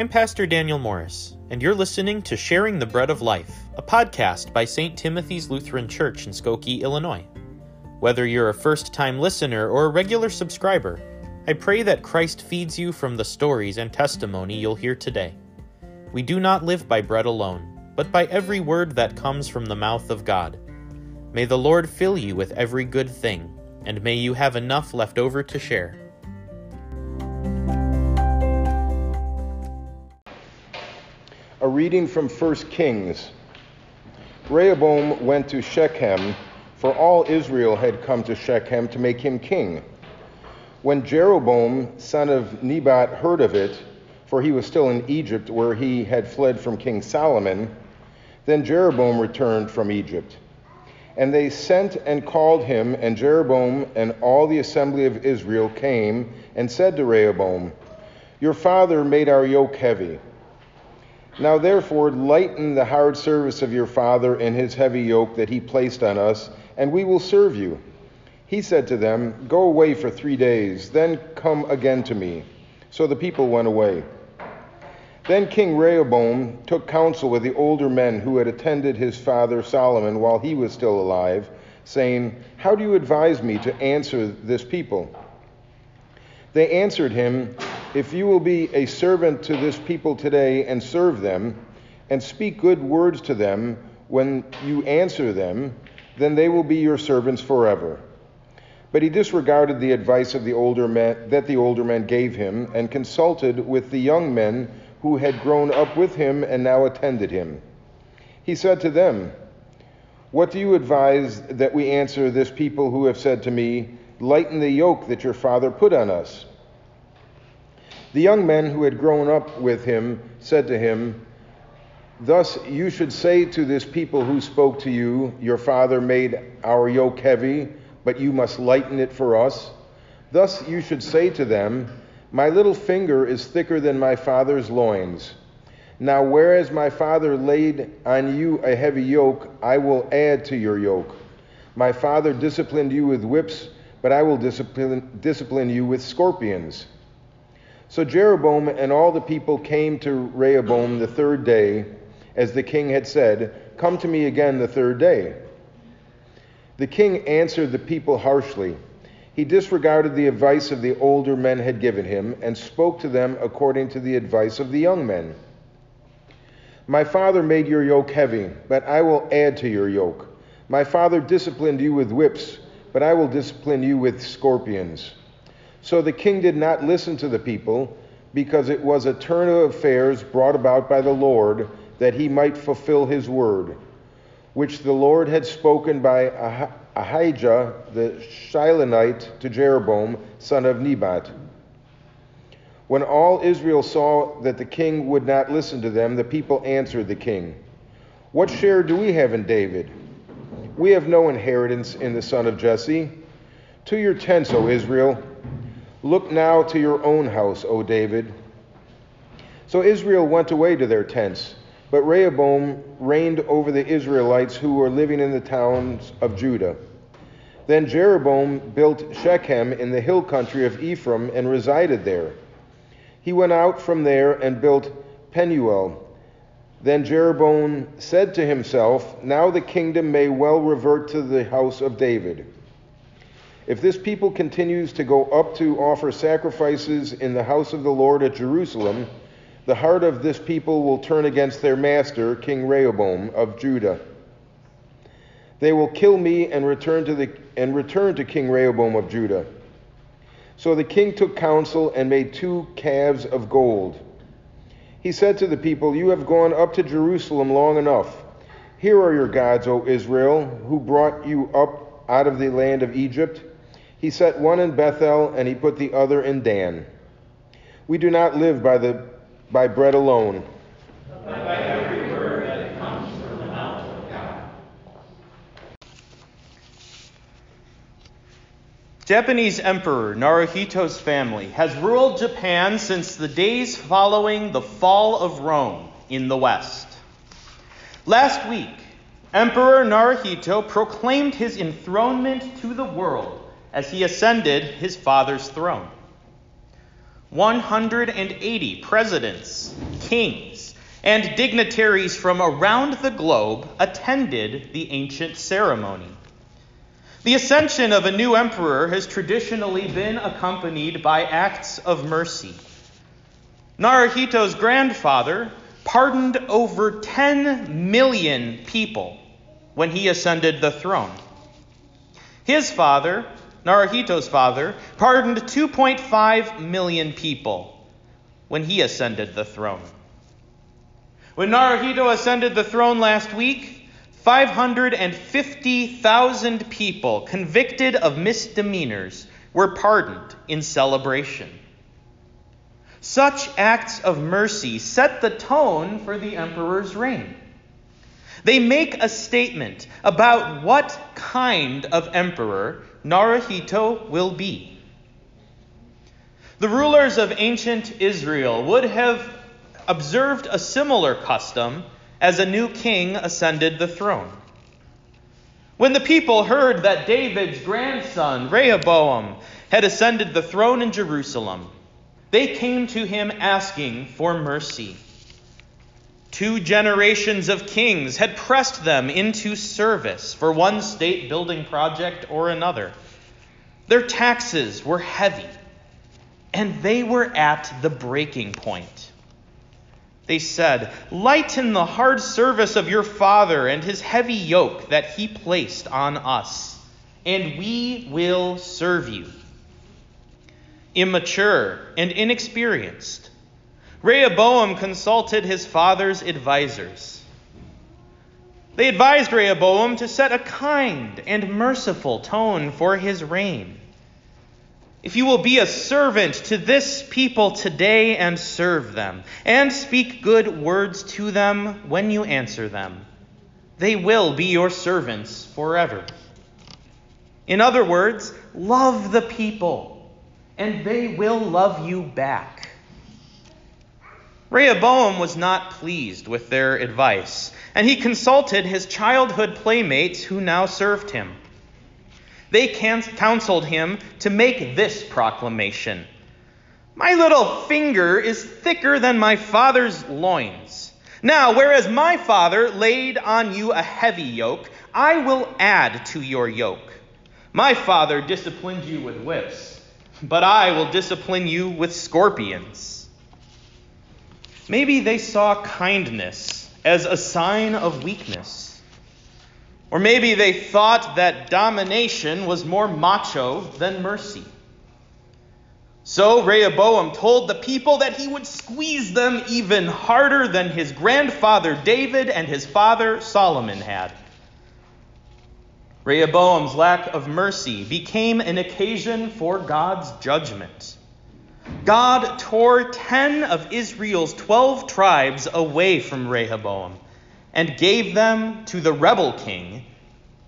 I'm Pastor Daniel Morris, and you're listening to Sharing the Bread of Life, a podcast by St. Timothy's Lutheran Church in Skokie, Illinois. Whether you're a first time listener or a regular subscriber, I pray that Christ feeds you from the stories and testimony you'll hear today. We do not live by bread alone, but by every word that comes from the mouth of God. May the Lord fill you with every good thing, and may you have enough left over to share. Reading from 1 Kings. Rehoboam went to Shechem, for all Israel had come to Shechem to make him king. When Jeroboam, son of Nebat, heard of it, for he was still in Egypt where he had fled from King Solomon, then Jeroboam returned from Egypt. And they sent and called him, and Jeroboam and all the assembly of Israel came and said to Rehoboam, Your father made our yoke heavy. Now therefore lighten the hard service of your father and his heavy yoke that he placed on us, and we will serve you. He said to them, Go away for three days, then come again to me. So the people went away. Then King Rehoboam took counsel with the older men who had attended his father Solomon while he was still alive, saying, How do you advise me to answer this people? They answered him, if you will be a servant to this people today and serve them, and speak good words to them when you answer them, then they will be your servants forever. But he disregarded the advice of the older men that the older men gave him, and consulted with the young men who had grown up with him and now attended him. He said to them, What do you advise that we answer this people who have said to me, Lighten the yoke that your father put on us? The young men who had grown up with him said to him, Thus you should say to this people who spoke to you, Your father made our yoke heavy, but you must lighten it for us. Thus you should say to them, My little finger is thicker than my father's loins. Now, whereas my father laid on you a heavy yoke, I will add to your yoke. My father disciplined you with whips, but I will discipline, discipline you with scorpions. So Jeroboam and all the people came to Rehoboam the third day, as the king had said, Come to me again the third day. The king answered the people harshly. He disregarded the advice of the older men had given him, and spoke to them according to the advice of the young men. My father made your yoke heavy, but I will add to your yoke. My father disciplined you with whips, but I will discipline you with scorpions. So the king did not listen to the people, because it was a turn of affairs brought about by the Lord, that he might fulfill his word, which the Lord had spoken by Ahijah the Shilonite to Jeroboam, son of Nebat. When all Israel saw that the king would not listen to them, the people answered the king, What share do we have in David? We have no inheritance in the son of Jesse. To your tents, O Israel. Look now to your own house, O David. So Israel went away to their tents, but Rehoboam reigned over the Israelites who were living in the towns of Judah. Then Jeroboam built Shechem in the hill country of Ephraim and resided there. He went out from there and built Penuel. Then Jeroboam said to himself, Now the kingdom may well revert to the house of David. If this people continues to go up to offer sacrifices in the house of the Lord at Jerusalem, the heart of this people will turn against their master, King Rehoboam of Judah. They will kill me and return to the and return to King Rehoboam of Judah. So the king took counsel and made two calves of gold. He said to the people, You have gone up to Jerusalem long enough. Here are your gods, O Israel, who brought you up out of the land of Egypt. He set one in Bethel, and he put the other in Dan. We do not live by, the, by bread alone. Japanese Emperor Naruhito's family has ruled Japan since the days following the fall of Rome in the West. Last week, Emperor Naruhito proclaimed his enthronement to the world as he ascended his father's throne. 180 presidents, kings, and dignitaries from around the globe attended the ancient ceremony. The ascension of a new emperor has traditionally been accompanied by acts of mercy. Naruhito's grandfather pardoned over 10 million people when he ascended the throne. His father, Naruhito's father, pardoned 2.5 million people when he ascended the throne. When Naruhito ascended the throne last week, 550,000 people convicted of misdemeanors were pardoned in celebration. Such acts of mercy set the tone for the emperor's reign. They make a statement about what kind of emperor Naruhito will be. The rulers of ancient Israel would have observed a similar custom as a new king ascended the throne. When the people heard that David's grandson, Rehoboam, had ascended the throne in Jerusalem, they came to him asking for mercy. Two generations of kings had pressed them into service for one state building project or another. Their taxes were heavy, and they were at the breaking point. They said, Lighten the hard service of your father and his heavy yoke that he placed on us, and we will serve you. Immature and inexperienced, Rehoboam consulted his father's advisers. They advised Rehoboam to set a kind and merciful tone for his reign. If you will be a servant to this people today and serve them, and speak good words to them when you answer them, they will be your servants forever. In other words, love the people, and they will love you back. Rehoboam was not pleased with their advice, and he consulted his childhood playmates who now served him. They counseled him to make this proclamation My little finger is thicker than my father's loins. Now, whereas my father laid on you a heavy yoke, I will add to your yoke. My father disciplined you with whips, but I will discipline you with scorpions. Maybe they saw kindness as a sign of weakness. Or maybe they thought that domination was more macho than mercy. So Rehoboam told the people that he would squeeze them even harder than his grandfather David and his father Solomon had. Rehoboam's lack of mercy became an occasion for God's judgment. God tore 10 of Israel's 12 tribes away from Rehoboam and gave them to the rebel king,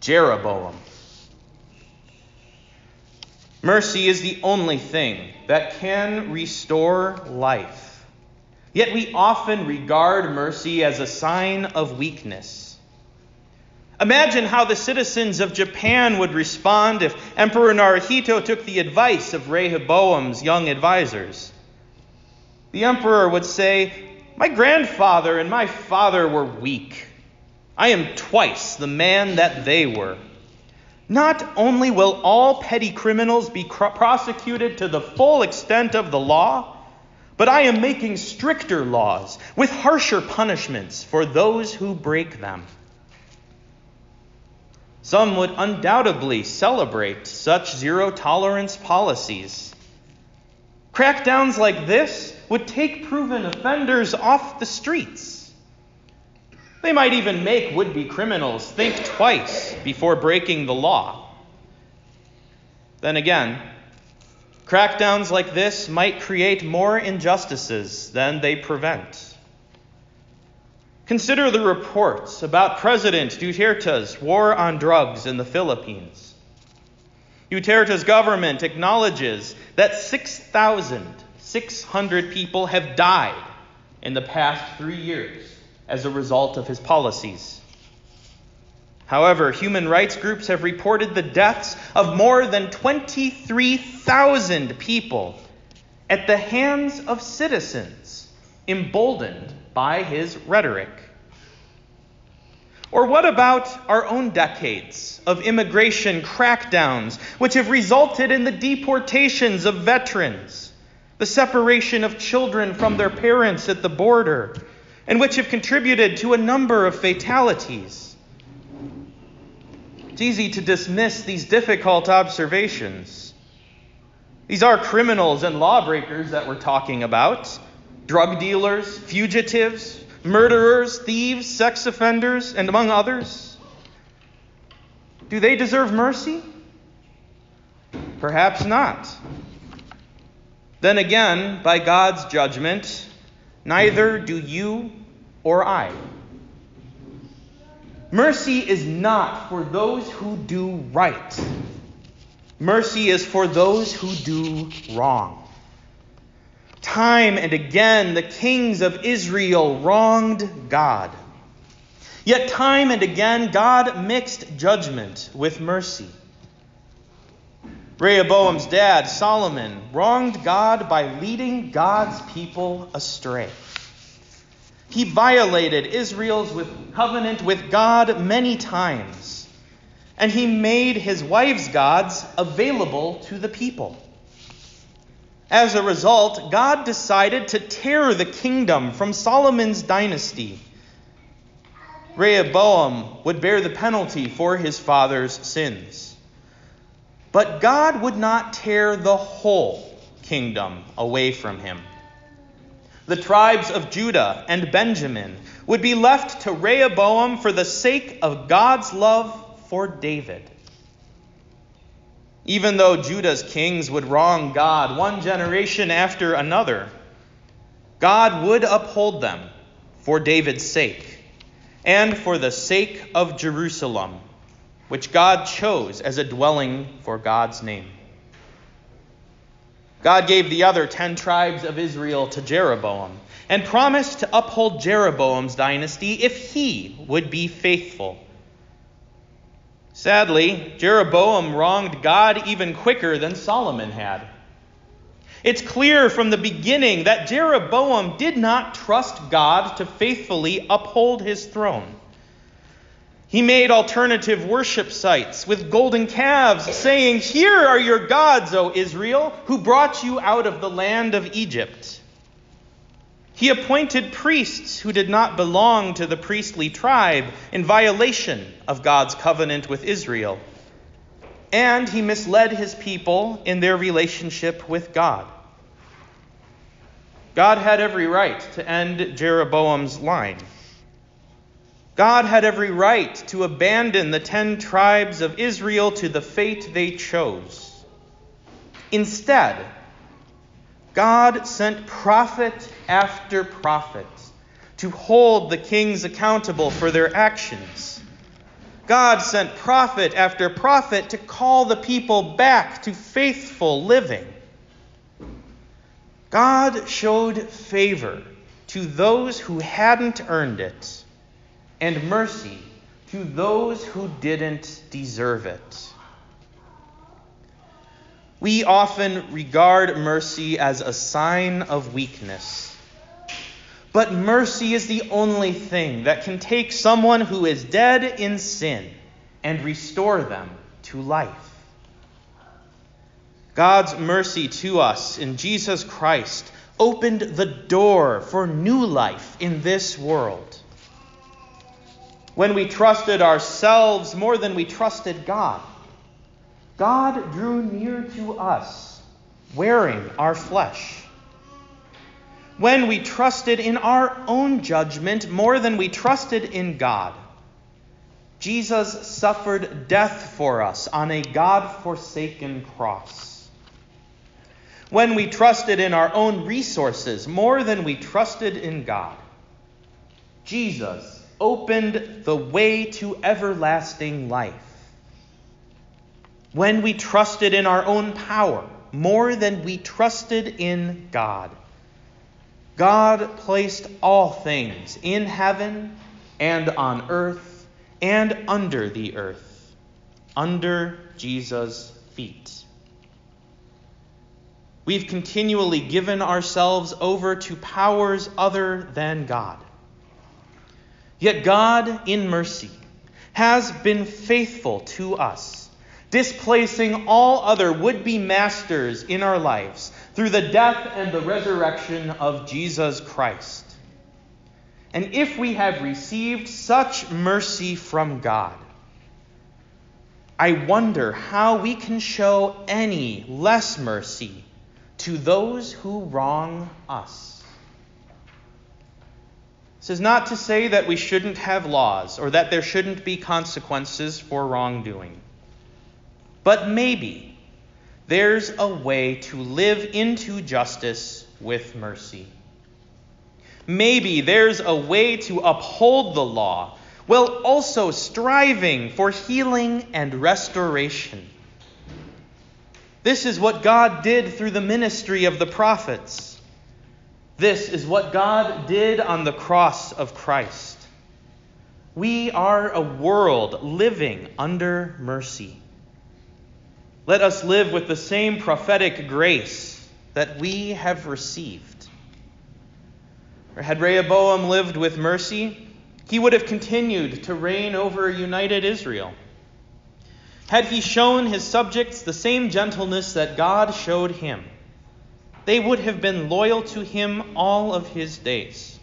Jeroboam. Mercy is the only thing that can restore life. Yet we often regard mercy as a sign of weakness. Imagine how the citizens of Japan would respond if Emperor Naruhito took the advice of Rehoboam's young advisers. The emperor would say, My grandfather and my father were weak. I am twice the man that they were. Not only will all petty criminals be prosecuted to the full extent of the law, but I am making stricter laws with harsher punishments for those who break them. Some would undoubtedly celebrate such zero tolerance policies. Crackdowns like this would take proven offenders off the streets. They might even make would be criminals think twice before breaking the law. Then again, crackdowns like this might create more injustices than they prevent. Consider the reports about President Duterte's war on drugs in the Philippines. Duterte's government acknowledges that 6,600 people have died in the past three years as a result of his policies. However, human rights groups have reported the deaths of more than 23,000 people at the hands of citizens emboldened by his rhetoric? Or what about our own decades of immigration crackdowns, which have resulted in the deportations of veterans, the separation of children from their parents at the border, and which have contributed to a number of fatalities? It's easy to dismiss these difficult observations. These are criminals and lawbreakers that we're talking about drug dealers, fugitives, murderers, thieves, sex offenders, and among others? Do they deserve mercy? Perhaps not. Then again, by God's judgment, neither do you or I. Mercy is not for those who do right. Mercy is for those who do wrong. Time and again, the kings of Israel wronged God. Yet, time and again, God mixed judgment with mercy. Rehoboam's dad, Solomon, wronged God by leading God's people astray. He violated Israel's covenant with God many times, and he made his wife's gods available to the people. As a result, God decided to tear the kingdom from Solomon's dynasty. Rehoboam would bear the penalty for his father's sins. But God would not tear the whole kingdom away from him. The tribes of Judah and Benjamin would be left to Rehoboam for the sake of God's love for David. Even though Judah's kings would wrong God one generation after another, God would uphold them for David's sake and for the sake of Jerusalem, which God chose as a dwelling for God's name. God gave the other ten tribes of Israel to Jeroboam and promised to uphold Jeroboam's dynasty if he would be faithful Sadly, Jeroboam wronged God even quicker than Solomon had. It's clear from the beginning that Jeroboam did not trust God to faithfully uphold his throne. He made alternative worship sites with golden calves, saying, Here are your gods, O Israel, who brought you out of the land of Egypt. He appointed priests who did not belong to the priestly tribe in violation of God's covenant with Israel. And he misled his people in their relationship with God. God had every right to end Jeroboam's line. God had every right to abandon the ten tribes of Israel to the fate they chose. Instead, God sent prophet after prophet to hold the kings accountable for their actions. God sent prophet after prophet to call the people back to faithful living. God showed favor to those who hadn't earned it, and mercy to those who didn't deserve it. We often regard mercy as a sign of weakness. But mercy is the only thing that can take someone who is dead in sin and restore them to life. God's mercy to us in Jesus Christ opened the door for new life in this world. When we trusted ourselves more than we trusted God, God drew near to us, wearing our flesh. When we trusted in our own judgment more than we trusted in God, Jesus suffered death for us on a God forsaken cross. When we trusted in our own resources more than we trusted in God, Jesus opened the way to everlasting life when we trusted in our own power more than we trusted in God. God placed all things in heaven and on earth and under the earth, under Jesus' feet. We've continually given ourselves over to powers other than God. Yet God, in mercy, has been faithful to us, displacing all other would be masters in our lives through the death and the resurrection of Jesus Christ. And if we have received such mercy from God, I wonder how we can show any less mercy to those who wrong us. This is not to say that we shouldn't have laws or that there shouldn't be consequences for wrongdoing. But maybe there's a way to live into justice with mercy. Maybe there's a way to uphold the law while also striving for healing and restoration. This is what God did through the ministry of the prophets. This is what God did on the cross of Christ. We are a world living under mercy. Let us live with the same prophetic grace that we have received. Had Rehoboam lived with mercy, he would have continued to reign over united Israel. Had he shown his subjects the same gentleness that God showed him, they would have been loyal to him all of his days.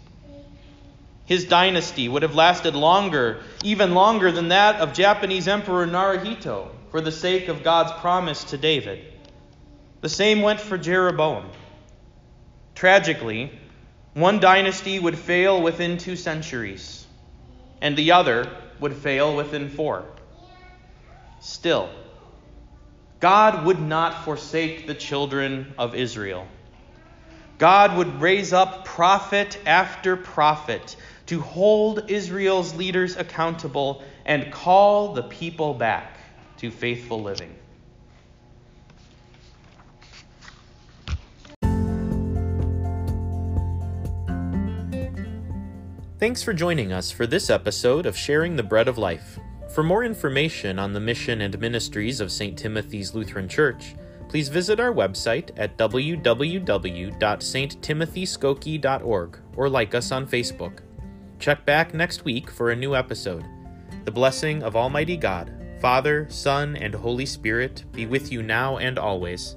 His dynasty would have lasted longer, even longer than that of Japanese Emperor Naruhito, for the sake of God's promise to David. The same went for Jeroboam. Tragically, one dynasty would fail within two centuries, and the other would fail within four. Still, God would not forsake the children of Israel. God would raise up prophet after prophet to hold Israel's leaders accountable and call the people back to faithful living. Thanks for joining us for this episode of Sharing the Bread of Life. For more information on the mission and ministries of St. Timothy's Lutheran Church, please visit our website at www.sttimothyskokie.org or like us on Facebook. Check back next week for a new episode. The blessing of Almighty God, Father, Son, and Holy Spirit be with you now and always.